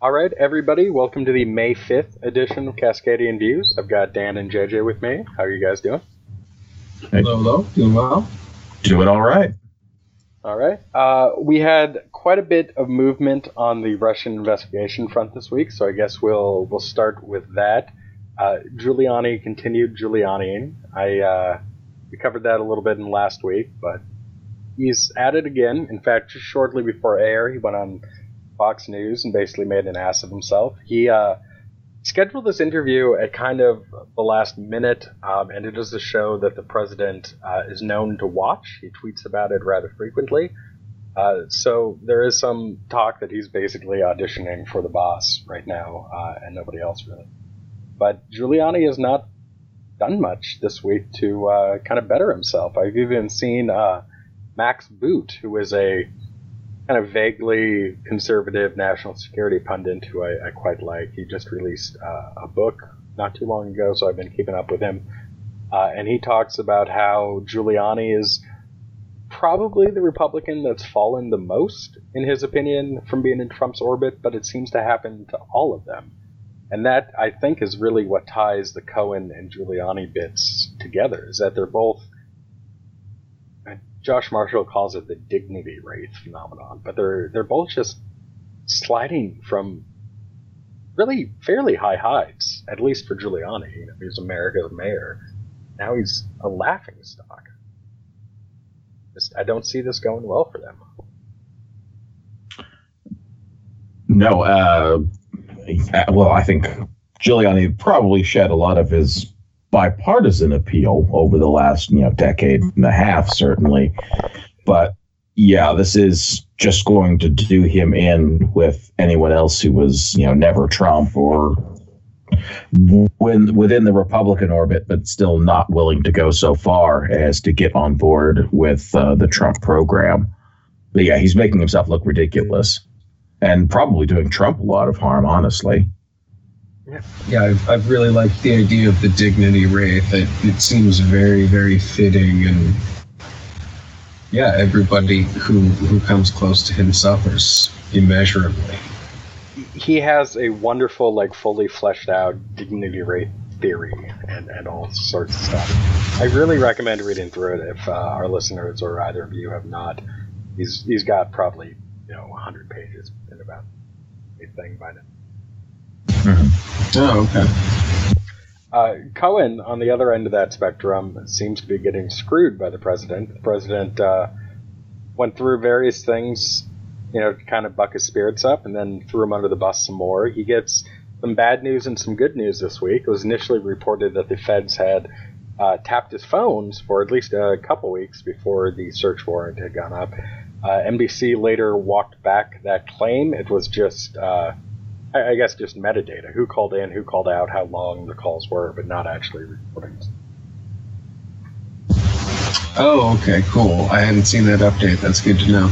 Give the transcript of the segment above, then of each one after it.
All right, everybody, welcome to the May 5th edition of Cascadian Views. I've got Dan and JJ with me. How are you guys doing? Hello, hello. Doing well? Doing all right. All right. Uh, we had quite a bit of movement on the Russian investigation front this week, so I guess we'll we'll start with that. Uh, Giuliani continued Giulianiing. I uh, we covered that a little bit in last week, but he's at it again. In fact, just shortly before air, he went on Fox News and basically made an ass of himself. He uh, scheduled this interview at kind of the last minute, um, and it is a show that the president uh, is known to watch. He tweets about it rather frequently. Uh, so there is some talk that he's basically auditioning for the boss right now, uh, and nobody else really. But Giuliani has not done much this week to uh, kind of better himself. I've even seen uh, Max Boot, who is a kind of vaguely conservative national security pundit who I, I quite like. He just released uh, a book not too long ago, so I've been keeping up with him. Uh, and he talks about how Giuliani is probably the Republican that's fallen the most, in his opinion, from being in Trump's orbit, but it seems to happen to all of them. And that, I think, is really what ties the Cohen and Giuliani bits together, is that they're both Josh Marshall calls it the dignity wraith phenomenon, but they're they're both just sliding from really fairly high heights, at least for Giuliani. You know, he was America's mayor. Now he's a laughing stock. Just, I don't see this going well for them. No, uh, well, I think Giuliani probably shed a lot of his bipartisan appeal over the last you know decade and a half, certainly. But yeah, this is just going to do him in with anyone else who was you know never Trump or when within the Republican orbit, but still not willing to go so far as to get on board with uh, the Trump program. But yeah, he's making himself look ridiculous and probably doing Trump a lot of harm, honestly. Yeah, I've, I've really liked the idea of the dignity wraith. It, it seems very, very fitting, and yeah, everybody who who comes close to him suffers immeasurably. He has a wonderful, like, fully fleshed out dignity wraith theory and, and all sorts of stuff. I really recommend reading through it if uh, our listeners or either of you have not. He's he's got probably you know 100 pages in about a thing by now. Mm-hmm. Oh, okay. Uh, Cohen, on the other end of that spectrum, seems to be getting screwed by the president. The president uh, went through various things, you know, to kind of buck his spirits up, and then threw him under the bus some more. He gets some bad news and some good news this week. It was initially reported that the feds had uh, tapped his phones for at least a couple weeks before the search warrant had gone up. Uh, NBC later walked back that claim. It was just uh, I, I guess just metadata, who called in, who called out, how long the calls were, but not actually recordings. Oh, okay, cool. I hadn't seen that update. That's good to know.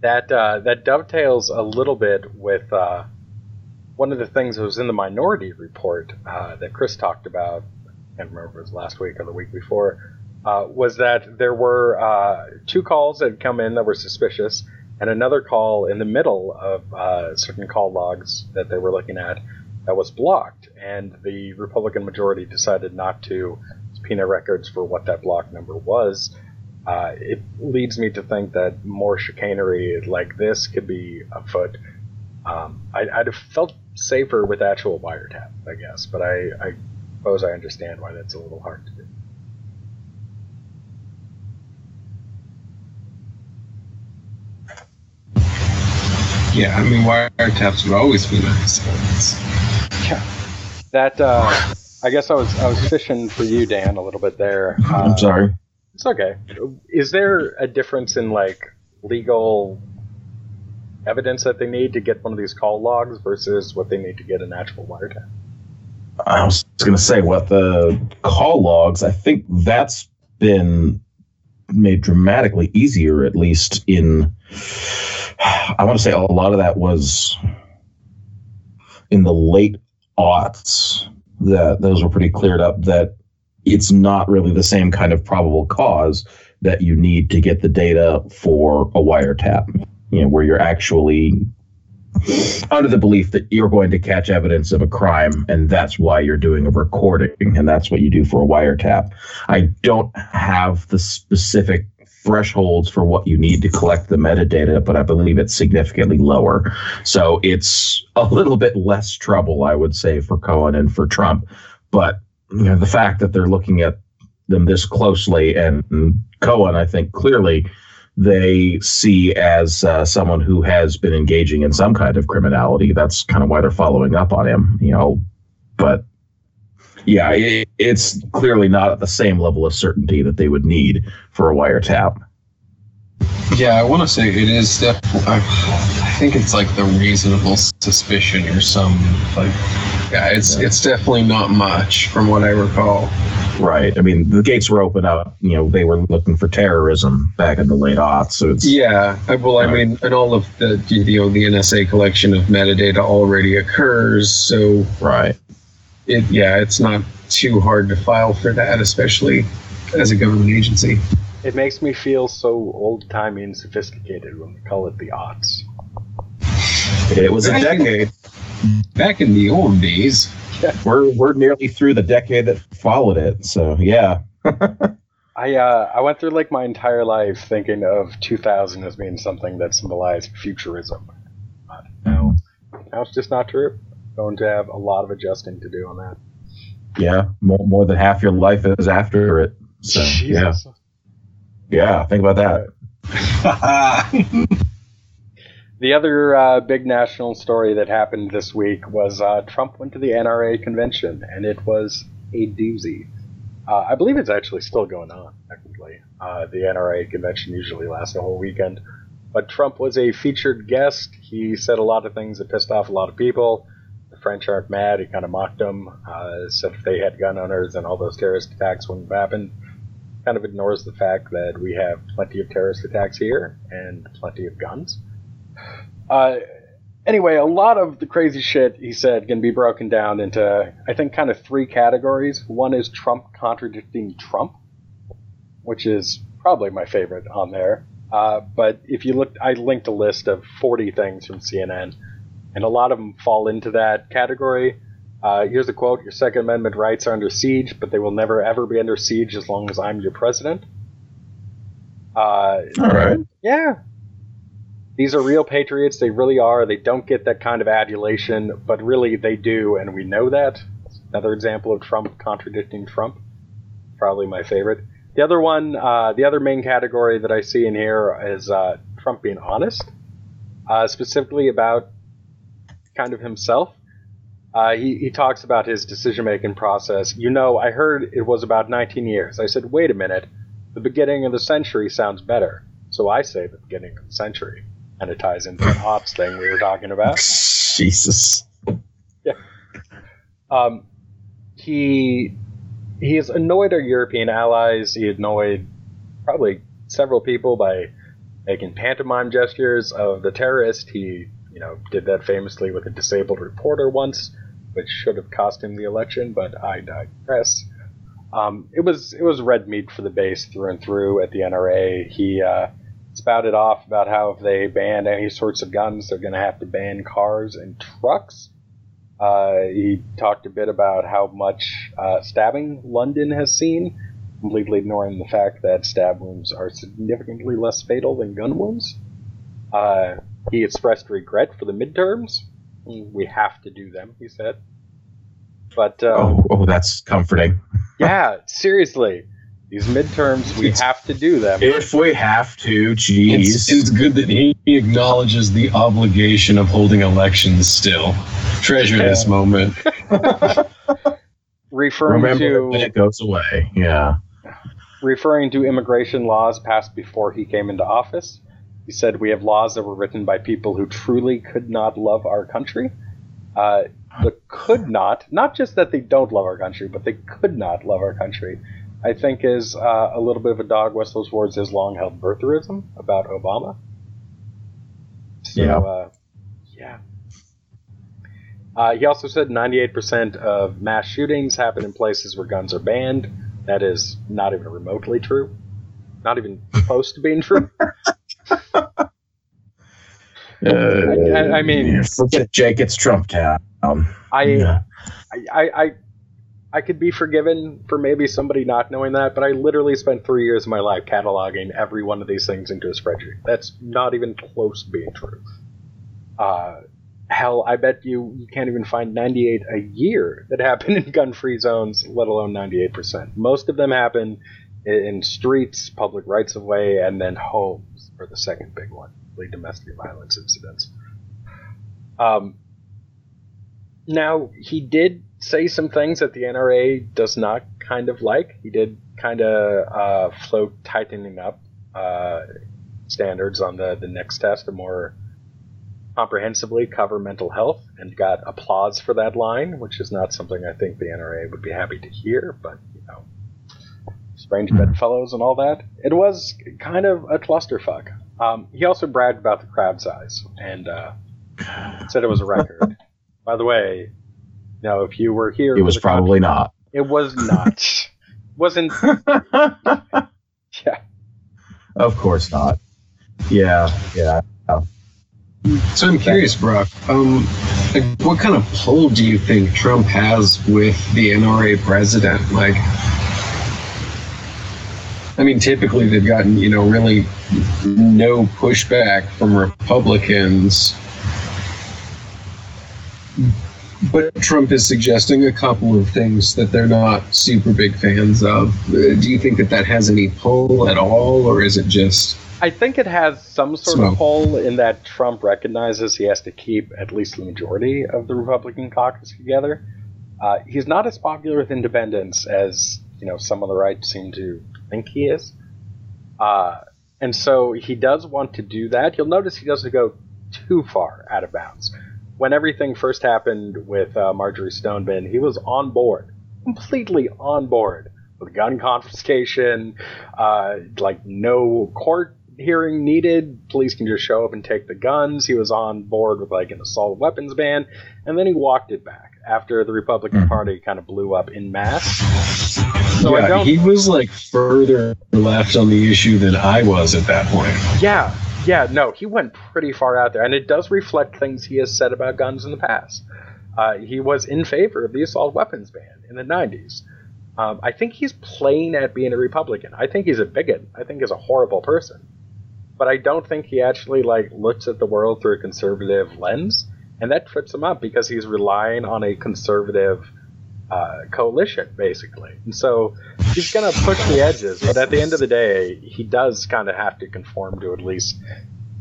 That uh, that dovetails a little bit with uh, one of the things that was in the Minority Report uh, that Chris talked about. I can't remember if it was last week or the week before. Uh, was that there were uh, two calls that had come in that were suspicious, and another call in the middle of uh, certain call logs that they were looking at that was blocked, and the Republican majority decided not to subpoena records for what that block number was. Uh, it leads me to think that more chicanery like this could be afoot. Um, I, would have felt safer with actual wiretap, I guess, but I, I suppose I understand why that's a little hard to do. Yeah, I mean, wiretaps would always be nice. Yeah, that. Uh, I guess I was I was fishing for you, Dan, a little bit there. Uh, I'm sorry. It's okay. Is there a difference in like legal evidence that they need to get one of these call logs versus what they need to get an actual wiretap? I was going to say what the call logs. I think that's been made dramatically easier, at least in I want to say a lot of that was in the late aughts that those were pretty cleared up that it's not really the same kind of probable cause that you need to get the data for a wiretap. you know, where you're actually under the belief that you're going to catch evidence of a crime and that's why you're doing a recording and that's what you do for a wiretap. I don't have the specific thresholds for what you need to collect the metadata, but I believe it's significantly lower. So it's a little bit less trouble, I would say, for Cohen and for Trump. But you know, the fact that they're looking at them this closely and Cohen, I think clearly they see as uh, someone who has been engaging in some kind of criminality. That's kind of why they're following up on him, you know. But yeah, it, it's clearly not at the same level of certainty that they would need for a wiretap. Yeah, I want to say it is definitely. I, think it's like the reasonable suspicion or some like. Yeah, it's yeah. it's definitely not much from what I recall. Right. I mean, the gates were open up. You know, they were looking for terrorism back in the late aughts. So it's yeah. Well, I mean, and all of the you know the NSA collection of metadata already occurs. So right. It yeah, it's not too hard to file for that, especially as a government agency. It makes me feel so old timey and sophisticated when we call it the aughts. It was a decade. Back in the old days. we're we're nearly through the decade that followed it. So yeah. I uh, I went through like my entire life thinking of 2000 as being something that symbolized futurism. But now, now it's just not true. Going to have a lot of adjusting to do on that. Yeah, more more than half your life is after it. So Jesus. yeah, yeah. Think about that. The other uh, big national story that happened this week was uh, Trump went to the NRA convention, and it was a doozy. Uh, I believe it's actually still going on, technically. Uh, the NRA convention usually lasts a whole weekend. But Trump was a featured guest. He said a lot of things that pissed off a lot of people. French aren't mad. He kind of mocked them. Uh, said if they had gun owners, then all those terrorist attacks wouldn't have happened. Kind of ignores the fact that we have plenty of terrorist attacks here and plenty of guns. Uh, anyway, a lot of the crazy shit he said can be broken down into, I think, kind of three categories. One is Trump contradicting Trump, which is probably my favorite on there. Uh, but if you look, I linked a list of 40 things from CNN, and a lot of them fall into that category. Uh, here's a quote Your Second Amendment rights are under siege, but they will never ever be under siege as long as I'm your president. Uh, All right. Yeah, these are real patriots. They really are. They don't get that kind of adulation, but really they do, and we know that. Another example of Trump contradicting Trump. Probably my favorite. The other one, uh, the other main category that I see in here is uh, Trump being honest, uh, specifically about kind of himself. Uh, he, he talks about his decision making process. You know, I heard it was about 19 years. I said, wait a minute, the beginning of the century sounds better. So I say the beginning of the century and it ties into the ops thing we were talking about. Jesus. Yeah. Um, he he has annoyed our European allies. He annoyed probably several people by making pantomime gestures of the terrorist. He you know did that famously with a disabled reporter once, which should have cost him the election. But I digress. Um, it was it was red meat for the base through and through at the NRA. He uh, spouted off about how if they ban any sorts of guns, they're going to have to ban cars and trucks. Uh, he talked a bit about how much uh, stabbing London has seen, completely ignoring the fact that stab wounds are significantly less fatal than gun wounds. Uh, he expressed regret for the midterms. We have to do them, he said. But uh, oh, oh, that's comforting. yeah, seriously. These midterms, we it's, have to do them. If we have to, geez. It's, it's good that he acknowledges the obligation of holding elections still. Treasure yeah. this moment. referring Remember to when it goes away. Yeah. Referring to immigration laws passed before he came into office, he said we have laws that were written by people who truly could not love our country. Uh, the could not, not just that they don't love our country, but they could not love our country I think is uh, a little bit of a dog whistle towards his long held birtherism about Obama. So, yeah. Uh, yeah. Uh, he also said 98% of mass shootings happen in places where guns are banned. That is not even remotely true. Not even close to being true. Uh, I- I mean- forget it, Jake. It's Trump town. I, Yeah. I, I, I could be forgiven for maybe somebody not knowing that, but I literally spent three years of my life cataloging every one of these things into a spreadsheet. That's not even close to being true. Uh, hell, I bet you you can't even find 98 a year that happen in gun-free zones, let alone 98%. Most of them happen in, in streets, public rights-of-way, and then homes for the second big one, the domestic violence incidents. Um, now, he did say some things that the NRA does not kind of like. He did kind of uh, float tightening up uh, standards on the, the NICS test to more comprehensively cover mental health and got applause for that line, which is not something I think the NRA would be happy to hear, but, you know, strange bedfellows and all that. It was kind of a clusterfuck. Um, he also bragged about the crowd size and uh, said it was a record. By the way, now if you were here, It was for the probably not. It was not. wasn't. Yeah. Of course not. Yeah, yeah. So I'm curious, Brock. Um, like, what kind of pull do you think Trump has with the NRA president? Like, I mean, typically they've gotten you know really no pushback from Republicans, but Trump is suggesting a couple of things that they're not super big fans of. Do you think that that has any pull at all, or is it just I think it has some sort Smoke. of pull in that Trump recognizes he has to keep at least the majority of the Republican caucus together. Uh, he's not as popular with independents as you know some on the right seem to think he is, uh, and so he does want to do that. You'll notice he doesn't go too far out of bounds. When everything first happened with uh, Marjory Stoneman, he was on board, completely on board with gun confiscation, uh, like no court hearing needed. Police can just show up and take the guns. He was on board with like an assault weapons ban, and then he walked it back after the Republican Mhm. Party kind of blew up in mass. So yeah, he was like further left on the issue than I was at that point. Yeah, yeah, no, he went pretty far out there, and it does reflect things he has said about guns in the past. Uh, he was in favor of the assault weapons ban in the 90s. Um, I think he's playing at being a Republican. I think he's a bigot. I think he's a horrible person. But I don't think he actually like looks at the world through a conservative lens, and that trips him up because he's relying on a conservative uh, coalition, basically. And so he's going to push the edges, but at the end of the day, he does kind of have to conform to at least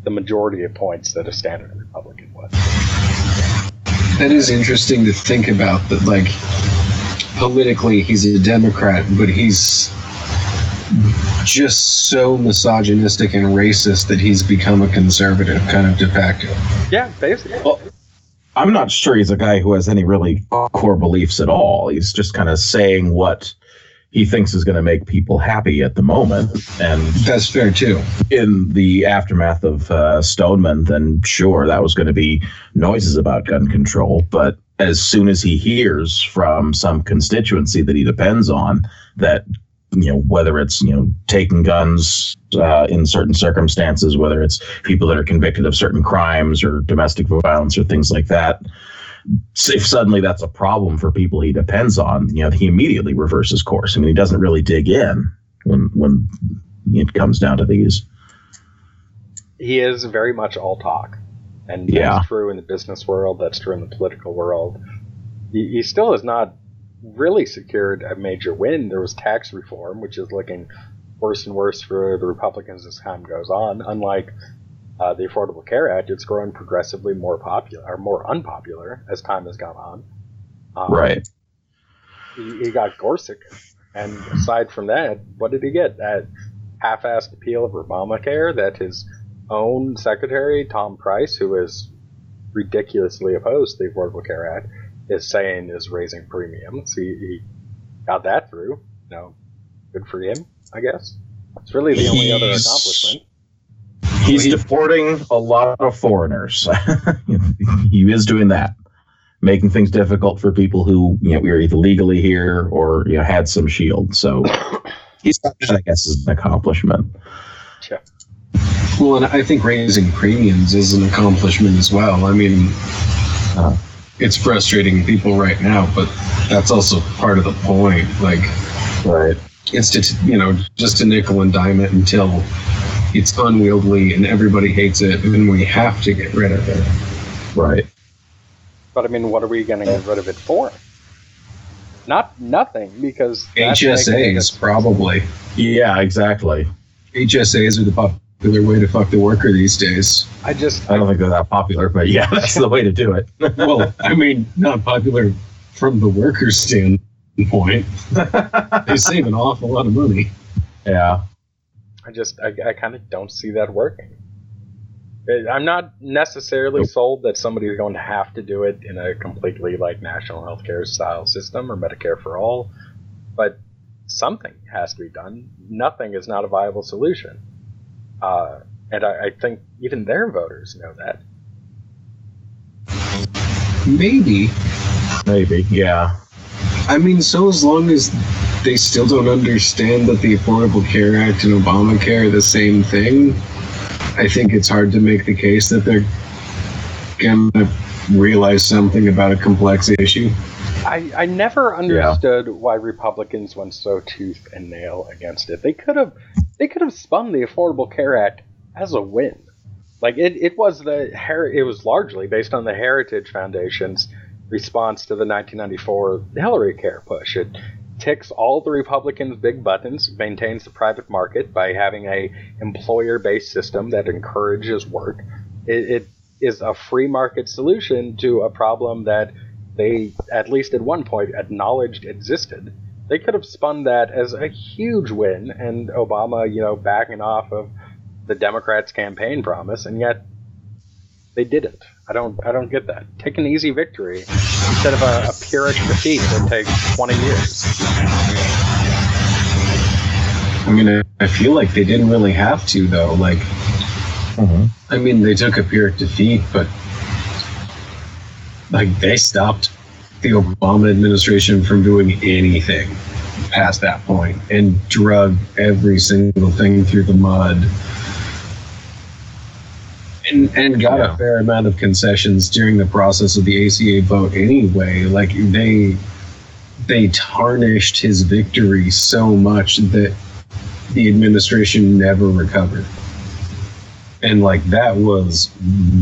the majority of points that a standard Republican would. That is interesting to think about. That like politically, he's a Democrat, but he's just so misogynistic and racist that he's become a conservative kind of de facto. Yeah, basically. Well, I'm not sure he's a guy who has any really core beliefs at all. He's just kind of saying what he thinks is going to make people happy at the moment. And That's fair too. in the aftermath of uh, Stoneman, then sure, that was going to be noises about gun control. But as soon as he hears from some constituency that he depends on that, you know, whether it's, you know, taking guns uh, in certain circumstances, whether it's people that are convicted of certain crimes or domestic violence or things like that, if suddenly that's a problem for people he depends on, you know, he immediately reverses course. I mean, he doesn't really dig in when when it comes down to these. He is very much all talk. And Yeah. that's true in the business world, that's true in the political world. He, he still is not really secured a major win. There was tax reform, which is looking worse and worse for the Republicans as time goes on. Unlike uh, the Affordable Care Act, it's growing progressively more popular or more unpopular as time has gone on. Um, Right. He, he got Gorsuch, and aside from that, what did he get? That half-assed appeal of Obamacare that his own secretary, Tom Price, who is ridiculously opposed to the Affordable Care Act, is saying is raising premiums. He, he got that through. You know, good for him, I guess. It's really the only other He's- accomplishment. He's deporting a lot of foreigners. he is doing that, making things difficult for people who you know were either legally here or you know had some shield. So he's got that, I guess, is an accomplishment. Yeah. Well, and I think raising premiums is an accomplishment as well. I mean, uh, it's frustrating people right now, but that's also part of the point. Like, Right. it's to you know just to nickel and dime it until it's unwieldy and everybody hates it, and we have to get rid of it. Right. But I mean, what are we going to get rid of it for? Not nothing, because that's making a HSAs difference. probably. Yeah, exactly. HSAs are the popular way to fuck the worker these days. I just I don't think they're that popular, but yeah, that's the way to do it. well, I mean, not popular from the worker's standpoint. they save an awful lot of money. yeah. I just I, I kind of don't see that working. I'm not necessarily Nope. sold that somebody's going to have to do it in a completely like national healthcare style system or Medicare for all, but something has to be done. Nothing is not a viable solution, uh, and I, I think even their voters know that. Maybe. Maybe. Yeah. I mean, so as long as they still don't understand that the Affordable Care Act and Obamacare are the same thing, I think it's hard to make the case that they're gonna realize something about a complex issue. I, I never understood why Republicans went so tooth and nail against it. They could have they could have spun the Affordable Care Act as a win. Like it, it was the her- it was largely based on the Heritage Foundation's response to the 1994 Hillary Care push. It ticks all the Republicans' big buttons, maintains the private market by having a employer-based system that encourages work. It, it is a free market solution to a problem that they, at least at one point, acknowledged existed. They could have spun that as a huge win, and Obama, you know, backing off of the Democrats' campaign promise, and yet they didn't. I don't, I don't get that. Take an easy victory instead of a, a pyrrhic defeat that takes 20 years. I mean, I- I feel like they didn't really have to, though. Like, Mhm. I mean, they took a pyrrhic defeat, but like they stopped the Obama administration from doing anything past that point and drug every single thing through the mud. And, and got Yeah. a fair amount of concessions during the process of the ACA vote anyway. Like they they tarnished his victory so much that the administration never recovered. And like that was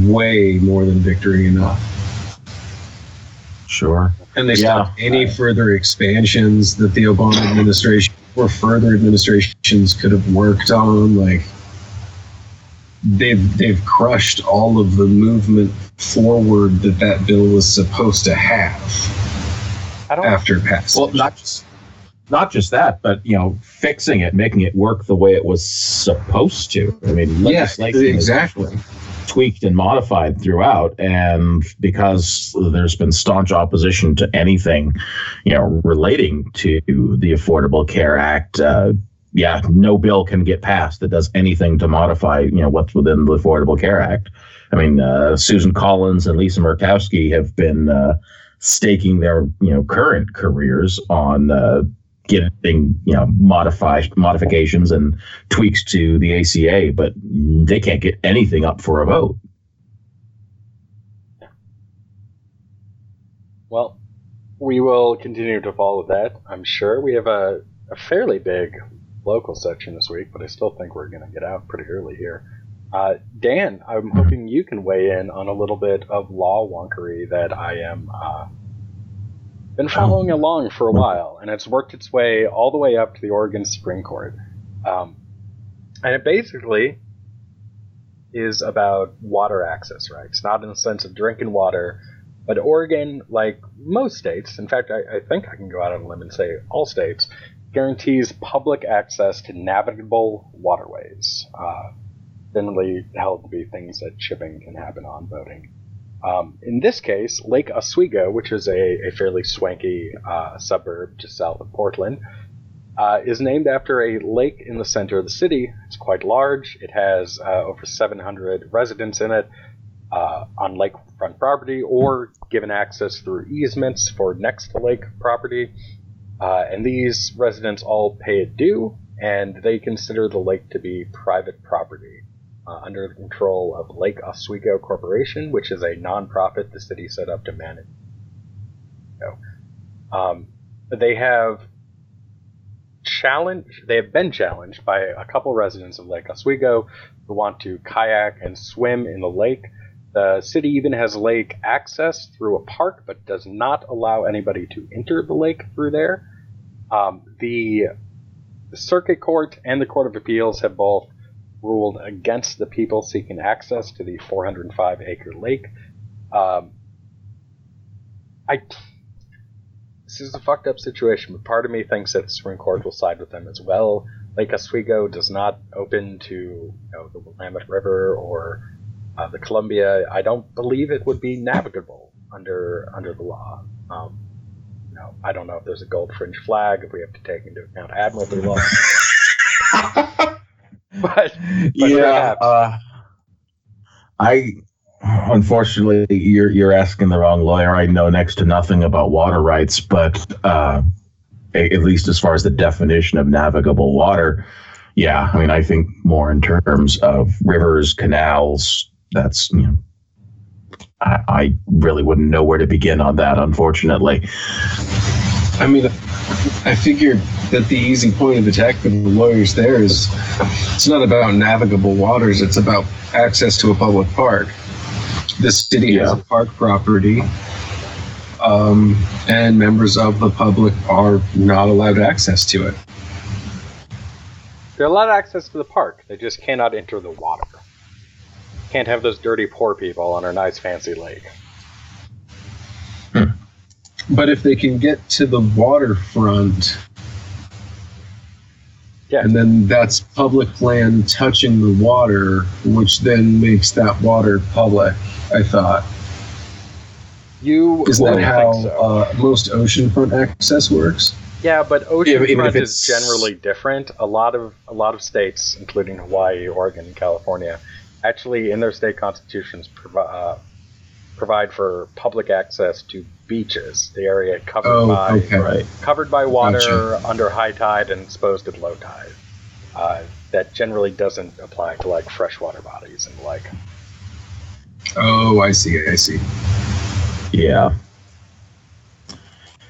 way more than victory enough. Sure. And they Yeah. stopped any further expansions that the Obama administration or further administrations could have worked on. Like they've they've crushed all of the movement forward that that bill was supposed to have I don't. after passage. Well, not just not just that, but you know, fixing it, making it work the way it was supposed to. I mean, yeah, legislation is exactly. Tweaked and modified throughout, and because there's been staunch opposition to anything, you know, relating to the Affordable Care Act. Uh, yeah, no bill can get passed that does anything to modify, you know, what's within the Affordable Care Act. I mean, uh, Susan Collins and Lisa Murkowski have been uh, staking their, you know, current careers on getting, you know, modify modifications and tweaks to the ACA, but they can't get anything up for a vote. Well, we will continue to follow that. I'm sure we have a, a fairly big local section this week, but I still think we're going to get out pretty early here. Uh, Dan, I'm hoping you can weigh in on a little bit of law wonkery that I am uh, been following along for a while, and it's worked its way all the way up to the Oregon Supreme Court. Um, and it basically is about water access rights, not in the sense of drinking water, but Oregon, like most states, in fact, I, I think I can go out on a limb and say all states, guarantees public access to navigable waterways. Uh, generally held to be things that shipping can happen on boating. Um, in this case, Lake Oswego, which is a, a fairly swanky uh, suburb just south of Portland, uh, is named after a lake in the center of the city. It's quite large. It has uh, over 700 residents in it uh, on lakefront property or given access through easements for next to lake property. Uh, and these residents all pay a due, and they consider the lake to be private property. Uh, under the control of Lake Oswego Corporation, which is a nonprofit the city set up to manage. So, um, they have challenged, they have been challenged by a couple residents of Lake Oswego who want to kayak and swim in the lake. The city even has lake access through a park, but does not allow anybody to enter the lake through there. Um, the, the Circuit Court and the Court of Appeals have both ruled against the people seeking access to the 405 acre lake. Um, I this is a fucked up situation, but part of me thinks that the Supreme Court will side with them as well. Lake Oswego does not open to you know, the Willamette River or uh, the Columbia. I don't believe it would be navigable under under the law. Um, you know, I don't know if there's a gold fringe flag if we have to take into account admiralty law. but, but yeah, uh, I unfortunately you're you're asking the wrong lawyer. I know next to nothing about water rights, but uh, at least as far as the definition of navigable water, yeah, I mean I think more in terms of rivers, canals. That's you know, I, I really wouldn't know where to begin on that. Unfortunately, I mean, I figured that the easy point of attack for the lawyers there is it's not about navigable waters; it's about access to a public park. The city has a park property, um, and members of the public are not allowed access to it. They're allowed access to the park. They just cannot enter the water. Can't have those dirty poor people on our nice fancy lake. But if they can get to the waterfront, Yeah. and then that's public land touching the water, which then makes that water public. I thought. You Isn't that how think so. uh, most oceanfront access works? Yeah, but Yeah, oceanfront if is generally different. A lot of a lot of states, including Hawaii, Oregon, and California, actually in their state constitutions provi- uh, provide for public access to beaches, the area covered Oh, by okay. right? covered by water Gotcha. under high tide and exposed at low tide. Uh, that generally doesn't apply to like freshwater bodies and like. Oh, I see. I see. Yeah.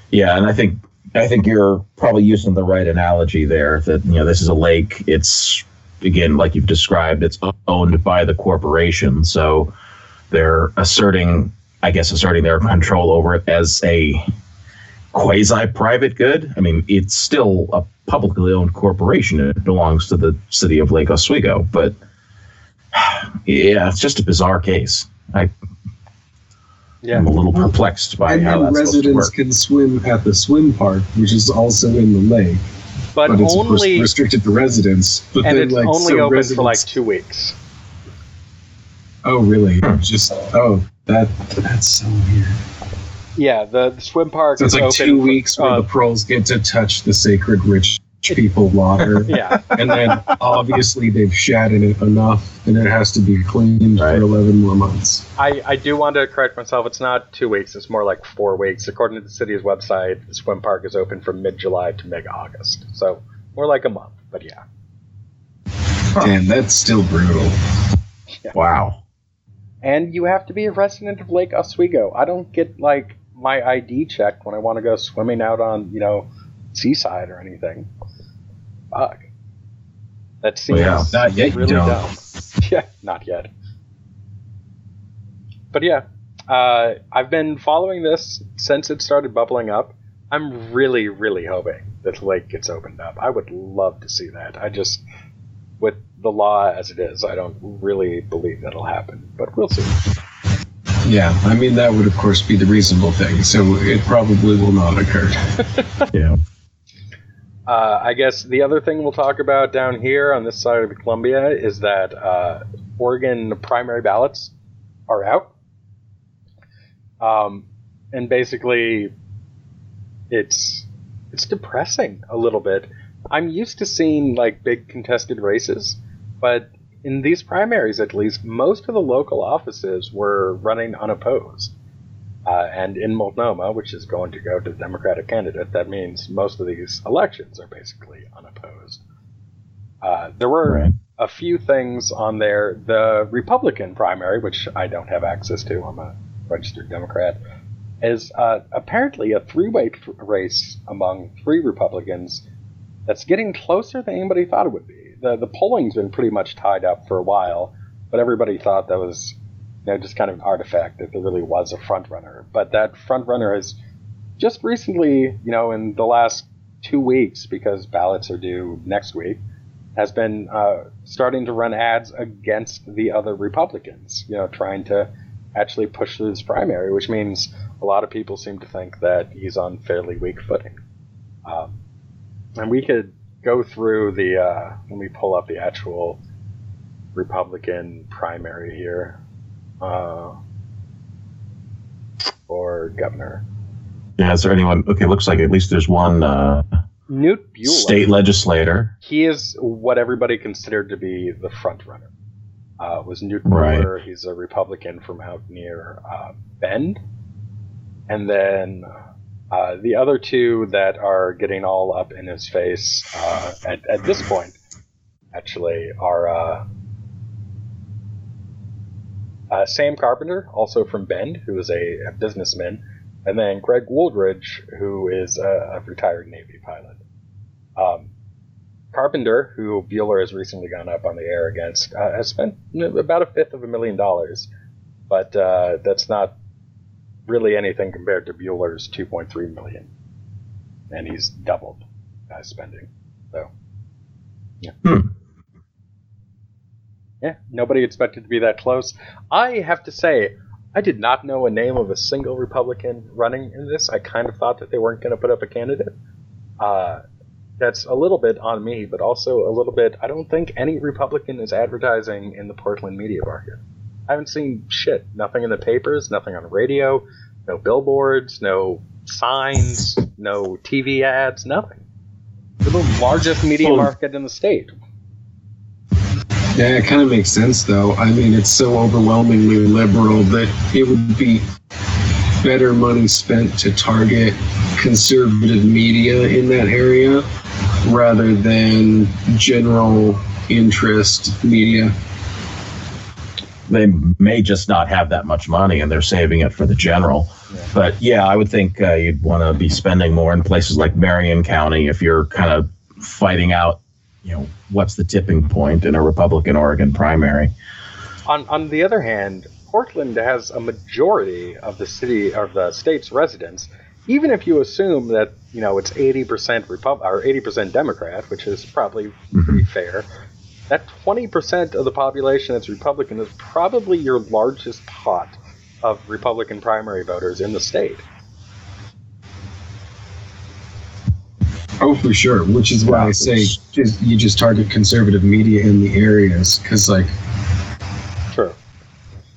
Yeah, and I think I think you're probably using the right analogy there. That you know this is a lake. It's again like you've described. It's owned by the corporation, so they're asserting, I guess, asserting their control over it as a quasi-private good. I mean, it's still a publicly owned corporation. It belongs to the city of Lake Oswego, but yeah, it's just a bizarre case. I Yeah. I'm a little perplexed by and how then that's supposed to residents work. can swim at the swim park, which is also in the lake, But, but it's only restricted to residents. But and then, it's like, only so open for like two weeks. Oh, really? Just oh, that that's so weird. Yeah, the, the swim park So it's is like two for- weeks where uh, the pearls get to touch the sacred rich people water. yeah, and then obviously they've shat in it enough and it has to be cleaned Right. for 11 more months. I, I do want to correct myself. It's not two weeks. It's more like four weeks. According to the city's website, the swim park is open from mid July to mid August. So more like a month. But yeah, Damn, that's still brutal. Wow. And you have to be a resident of Lake Oswego. I don't get like my ID checked when I want to go swimming out on you know seaside or anything. Fuck. That seems yeah. Not yet, you really dumb. Yeah, not yet. But yeah, uh, I've been following this since it started bubbling up. I'm really, really hoping that the lake gets opened up. I would love to see that. I just, with the law as it is, I don't really believe that'll happen. But we'll see. Yeah, I mean, that would, of course, be the reasonable thing, so it probably will not occur. Yeah. Uh, I guess the other thing we'll talk about down here on this side of Columbia is that uh, Oregon primary ballots are out. Um, and basically, it's it's depressing a little bit. I'm used to seeing like big contested races, but in these primaries, at least, most of the local offices were running unopposed. Uh, and in Multnomah, which is going to go to the Democratic candidate, that means most of these elections are basically unopposed. Uh, there were Right. a few things on there. The Republican primary, which I don't have access to, I'm a registered Democrat, is uh, apparently a three-way race among three Republicans that's getting closer than anybody thought it would be. The the polling's been pretty much tied up for a while, but everybody thought that was you know just kind of an artifact that there really was a front runner. But that front runner has just recently, you know, in the last two weeks, because ballots are due next week, has been uh, starting to run ads against the other Republicans, you know, trying to actually push through this primary, which means a lot of people seem to think that he's on fairly weak footing. Um, and we could go through the, uh, let me pull up the actual Republican primary here uh, for governor. Yeah, is there anyone? Okay, looks like at least there's one uh, Knute Buehler. state legislator. He is what everybody considered to be the front runner. Uh, was Knute Right. He's a Republican from out near uh, Bend. And then uh, the other two that are getting all up in his face uh, at, at this point, actually, are uh, uh, Sam Carpenter, also from Bend, who is a, a businessman, and then Greg Wooldridge, who is a, a retired Navy pilot. Um, Carpenter, who Buehler has recently gone up on the air against, uh, has spent about a fifth of a million dollars, but that's not really anything compared to Buehler's 2.3 million, and he's doubled uh, spending. So, yeah, Hmm. yeah, nobody expected to be that close. I have to say, I did not know a name of a single Republican running in this. I kind of thought that they weren't going to put up a candidate. Uh, that's a little bit on me, but also a little bit. I don't think any Republican is advertising in the Portland media market. I haven't seen shit. Nothing in the papers, nothing on the radio, no billboards, no signs, no TV ads, nothing. We're the largest media Well- market in the state. Yeah, it kind of makes sense, though. I mean, it's so overwhelmingly liberal that it would be better money spent to target conservative media in that area rather than general interest media. They may just not have that much money, and they're saving it for the general. Yeah. But yeah, I would think uh, you'd want to be spending more in places like Marion County if you're kind of fighting out, you know, what's the tipping point in a Republican Oregon primary. On on the other hand, Portland has a majority of the city of the state's residents. Even if you assume that you know it's eighty percent Repub or eighty percent Democrat, which is probably pretty fair, that twenty percent of the population that's Republican is probably your largest pot of Republican primary voters in the state. Oh, for sure. Which is why I say just, you just target conservative media in the areas because, like, Sure.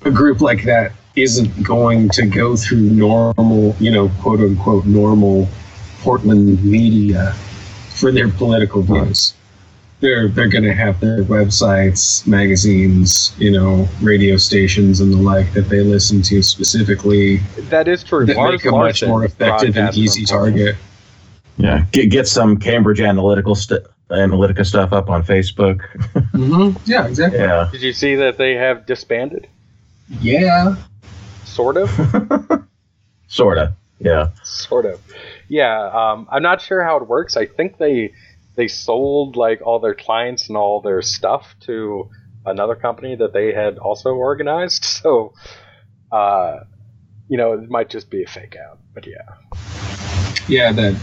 a group like that isn't going to go through normal, you know, quote unquote, normal Portland media for their political views. They're they're going to have their websites, magazines, you know, radio stations, and the like that they listen to specifically That is true. that Lars make a much more effective and easy target. Yeah, get get some Cambridge Analytical st- Analytica stuff up on Facebook. Mm-hmm. Yeah, exactly. Yeah, Did you see that they have disbanded? Yeah. Sort of. sorta. Yeah, sort of. Yeah, um, I'm not sure how it works. I think they they sold like all their clients and all their stuff to another company that they had also organized. So, uh, you know, it might just be a fake out. But yeah, Yeah, that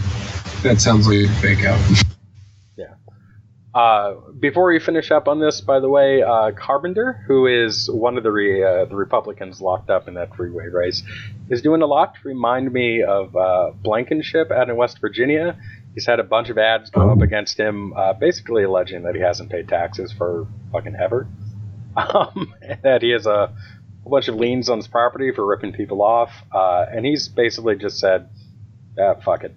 that sounds like a fake out. Yeah. Uh, before we finish up on this, by the way, uh, Carpenter, who is one of the re, uh, the Republicans locked up in that freeway race, is doing a lot to remind me of uh, Blankenship out in West Virginia. He's had a bunch of ads go up against him, uh, basically alleging that he hasn't paid taxes for fucking ever, um, and that he has a, a bunch of liens on his property for ripping people off, uh, and he's basically just said, "Ah, fuck it."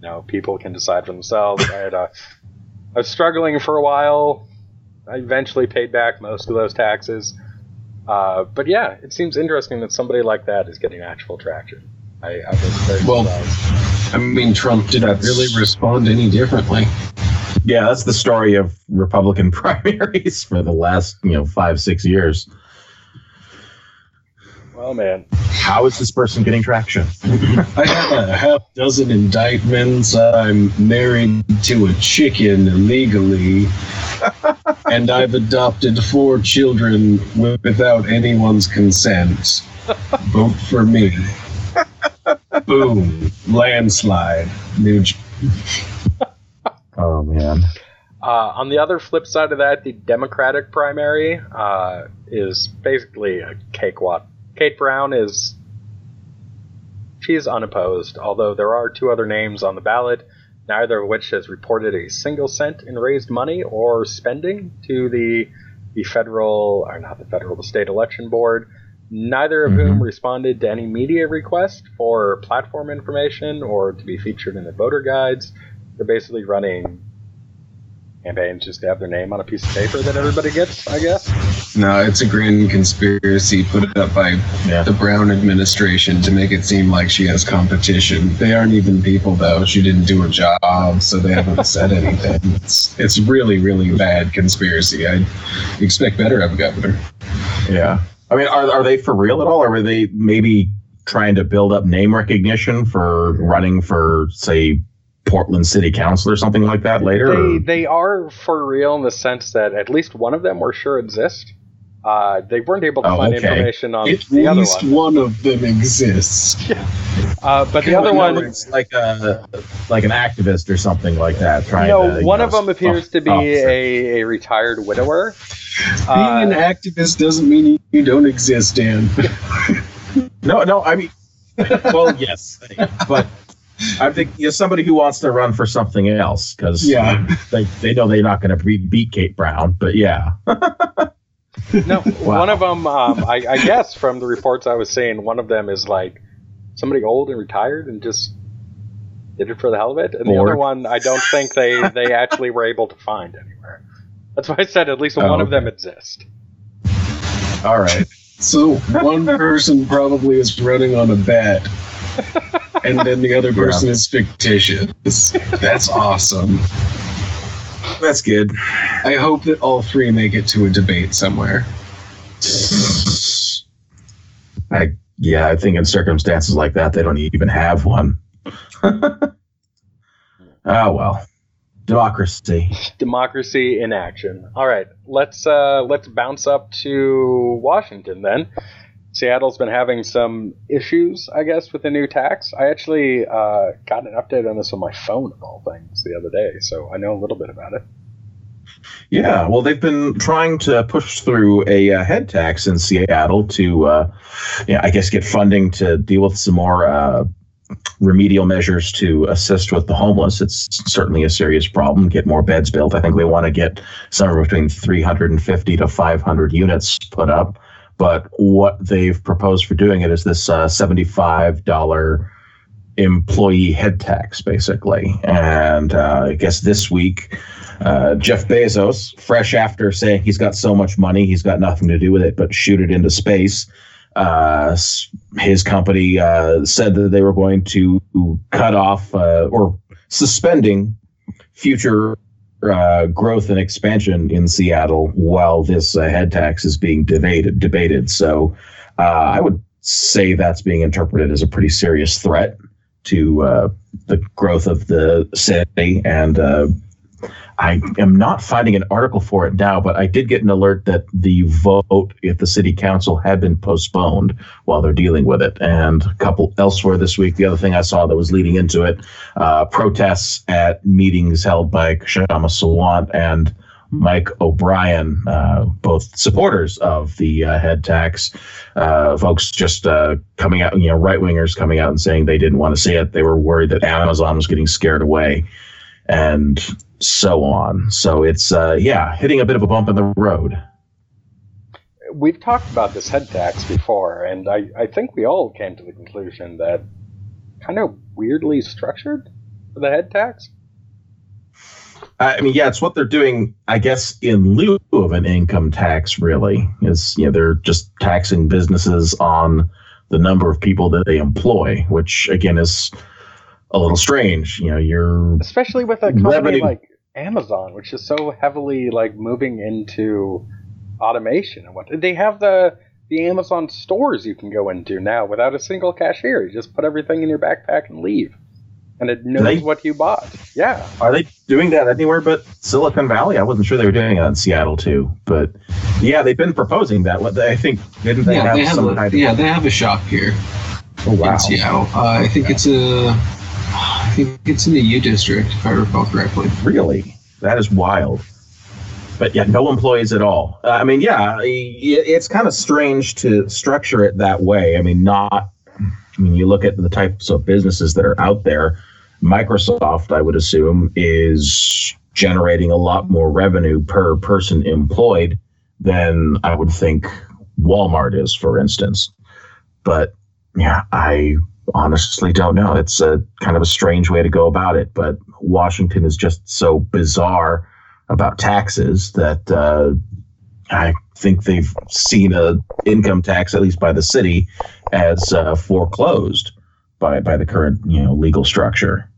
No, people can decide for themselves. I had a I was struggling for a while. I eventually paid back most of those taxes. Uh, but yeah, it seems interesting that somebody like that is getting actual traction. I, I was very Well- surprised. I mean, Trump didn't really respond any differently. Yeah, that's the story of Republican primaries for the last, you know, five, six years. Well, man. How is this person getting traction? I have a half dozen indictments. I'm married to a chicken illegally. and I've adopted four children without anyone's consent. Vote for me. Boom. Landslide. New. Oh, man. Uh, on the other flip side of that, the Democratic primary uh, is basically a cakewalk. Kate Brown is she's unopposed, although there are two other names on the ballot, neither of which has reported a single cent in raised money or spending to the the federal or not the federal, the state election board. Neither of mm-hmm. whom responded to any media request for platform information or to be featured in the voter guides. They're basically running campaigns just to have their name on a piece of paper that everybody gets, I guess. No, it's a grand conspiracy put up by yeah. the Brown administration to make it seem like she has competition. They aren't even people, though. She didn't do a job, so they haven't said anything. It's, it's really, really bad conspiracy. I expect better of a governor. Yeah. I mean, are, are they for real at all, or are they maybe trying to build up name recognition for running for, say, Portland City Council or something like that later? They, they are for real in the sense that at least one of them we're sure exist. Uh, they weren't able to oh, find okay. information on at the other one. At least one of them exists. Yeah. Uh, but the other one, it's like a like an activist or something like that. Trying no, to, one know, of them appears to be a, a retired widower. Being uh, an activist doesn't mean you don't exist, Dan. no, no, I mean, well, yes, but I think you know, somebody who wants to run for something else because yeah, they, they know they're not going to beat Kate Brown, but yeah. no, wow. one of them, um, I, I, guess from the reports I was seeing, one of them is like somebody old and retired and just did it for the hell of it, and Bored. the other one, I don't think they they actually were able to find anywhere. That's why I said at least oh, one okay. of them exist. All right. So one person probably is running on a bat, and then the other person yeah. is fictitious. That's awesome. That's good. I hope that all three make it to a debate somewhere. I yeah, I think in circumstances like that they don't even have one. oh well. Democracy. Democracy in action. All right, let's uh, let's bounce up to Washington then. Seattle's been having some issues, I guess, with the new tax. I actually uh, got an update on this on my phone, of all things, the other day, so I know a little bit about it. Yeah, well, they've been trying to push through a uh, head tax in Seattle to, uh, yeah, I guess, get funding to deal with some more uh, remedial measures to assist with the homeless. It's certainly a serious problem. Get more beds built. I think we want to get somewhere between 350 to 500 units put up. But what they've proposed for doing it is this uh, $75 employee head tax, basically. And uh, I guess this week, uh, Jeff Bezos, fresh after saying he's got so much money, he's got nothing to do with it but shoot it into space. Uh, his company uh, said that they were going to cut off uh, or suspending future uh, growth and expansion in Seattle while this uh, head tax is being debated. Debated, so uh, I would say that's being interpreted as a pretty serious threat to uh, the growth of the city and uh, I am not finding an article for it now, but I did get an alert that the vote at the city council had been postponed while they're dealing with it. And a couple elsewhere this week, the other thing I saw that was leading into it, uh, protests at meetings held by Kshama Sawant and Mike O'Brien, uh, both supporters of the uh, head tax. Uh, folks just uh, coming out, you know, right wingers coming out and saying they didn't want to see it. They were worried that Amazon was getting scared away. And so on. So it's uh, yeah, hitting a bit of a bump in the road. We've talked about this head tax before, and I, I think we all came to the conclusion that kind of weirdly structured for the head tax. I mean, yeah, it's what they're doing, I guess, in lieu of an income tax. Really, is you know they're just taxing businesses on the number of people that they employ, which again is a little strange. You know, you're especially with a company revenue. like Amazon, which is so heavily like moving into automation and what they have the the Amazon stores you can go into now without a single cashier. You just put everything in your backpack and leave, and it knows They- what you bought. Yeah, Are they doing that anywhere but Silicon Valley? I wasn't sure they were doing it in Seattle too, but yeah, they've been proposing that. What they- I think didn't they yeah, have they have some a, kind of? yeah they have a shop here oh wow, in Seattle. Uh, I think it's a I think it's in the U district if I recall correctly. really? That is wild. But yeah, no employees at all. Uh, I mean, yeah, it's kind of strange to structure it that way. I mean, not. I mean, you look at the types of businesses that are out there. Microsoft, I would assume, is generating a lot more revenue per person employed than I would think Walmart is, for instance. But yeah, I honestly don't know. It's a kind of a strange way to go about it. But Washington is just so bizarre about taxes that uh, I think they've seen a income tax, at least by the city, as uh, foreclosed by by the current you know legal structure.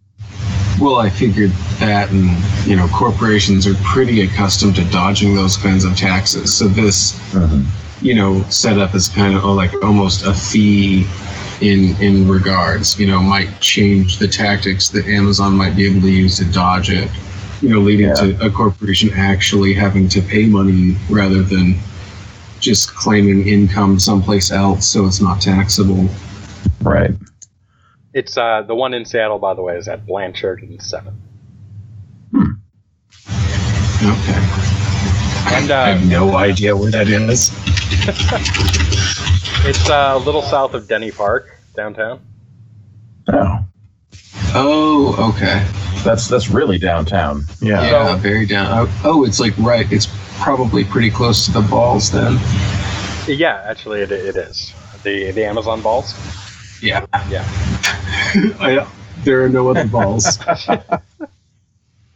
Well, I figured that, and you know, corporations are pretty accustomed to dodging those kinds of taxes. So this, you know, set up as kind of like almost a fee in in regards, you know, might change the tactics that Amazon might be able to use to dodge it. You know, leading Yeah. to a corporation actually having to pay money rather than just claiming income someplace else so it's not taxable. Right. it's uh, the one in Seattle, by the way, is at Blanchard and Seventh. Okay. And I uh, have no idea where that is. it's uh, a little south of Denny Park downtown. Oh, Oh, okay. that's that's really downtown. Yeah. Yeah, very down. Oh, oh, it's like right. It's probably pretty close to the balls then. Yeah, actually, it, it is the the Amazon balls. Yeah. Yeah. I, there are no other balls.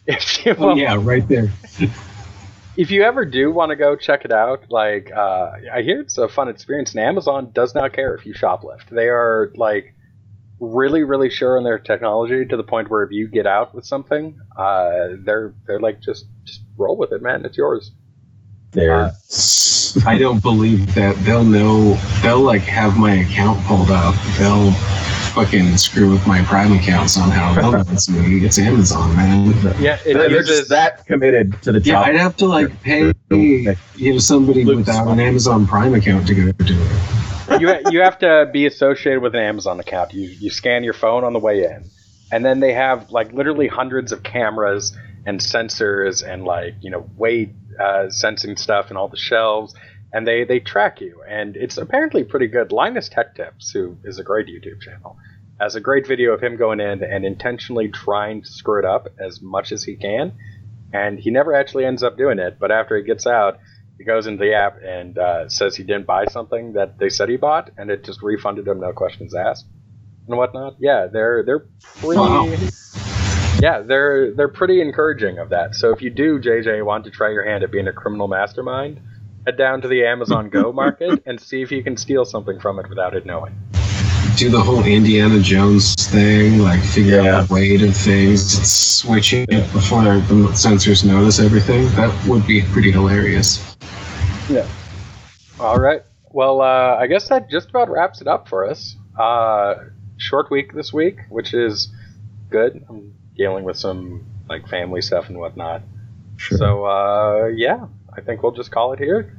If you, oh, yeah, right there. if you ever do want to go check it out, like uh, I hear it's a fun experience, and Amazon does not care if you shoplift. They are like really, really sure on their technology to the point where if you get out with something, uh, they're they're like just just roll with it, man. It's yours. There. Uh, I don't believe that they'll know. They'll like have my account pulled up. They'll fucking screw with my Prime account somehow. They'll know it's me. It's Amazon, man. Yeah, it they're uses just that committed to the Yeah, job. I'd have to like pay you know somebody Looks without fun. an Amazon Prime account to go do it. you you have to be associated with an Amazon account. You you scan your phone on the way in, and then they have like literally hundreds of cameras and sensors and like you know weight uh, sensing stuff and all the shelves, and they they track you. And it's apparently pretty good. Linus Tech Tips, who is a great YouTube channel, has a great video of him going in and intentionally trying to screw it up as much as he can, and he never actually ends up doing it. But after he gets out he goes into the app and uh, says he didn't buy something that they said he bought, and it just refunded him, no questions asked, and whatnot. Yeah, they're they're pretty. Wow. Yeah, they're they're pretty encouraging of that. So if you do, JJ, want to try your hand at being a criminal mastermind, head down to the Amazon Go market and see if you can steal something from it without it knowing. do the whole Indiana Jones thing, like figure Yeah. out the weight of things, switch it before the sensors notice everything. That would be pretty hilarious. Yeah. All right. Well, uh, I guess that just about wraps it up for us. Uh, short week this week, which is good. I'm dealing with some like family stuff and whatnot. Sure. So uh, yeah, I think we'll just call it here.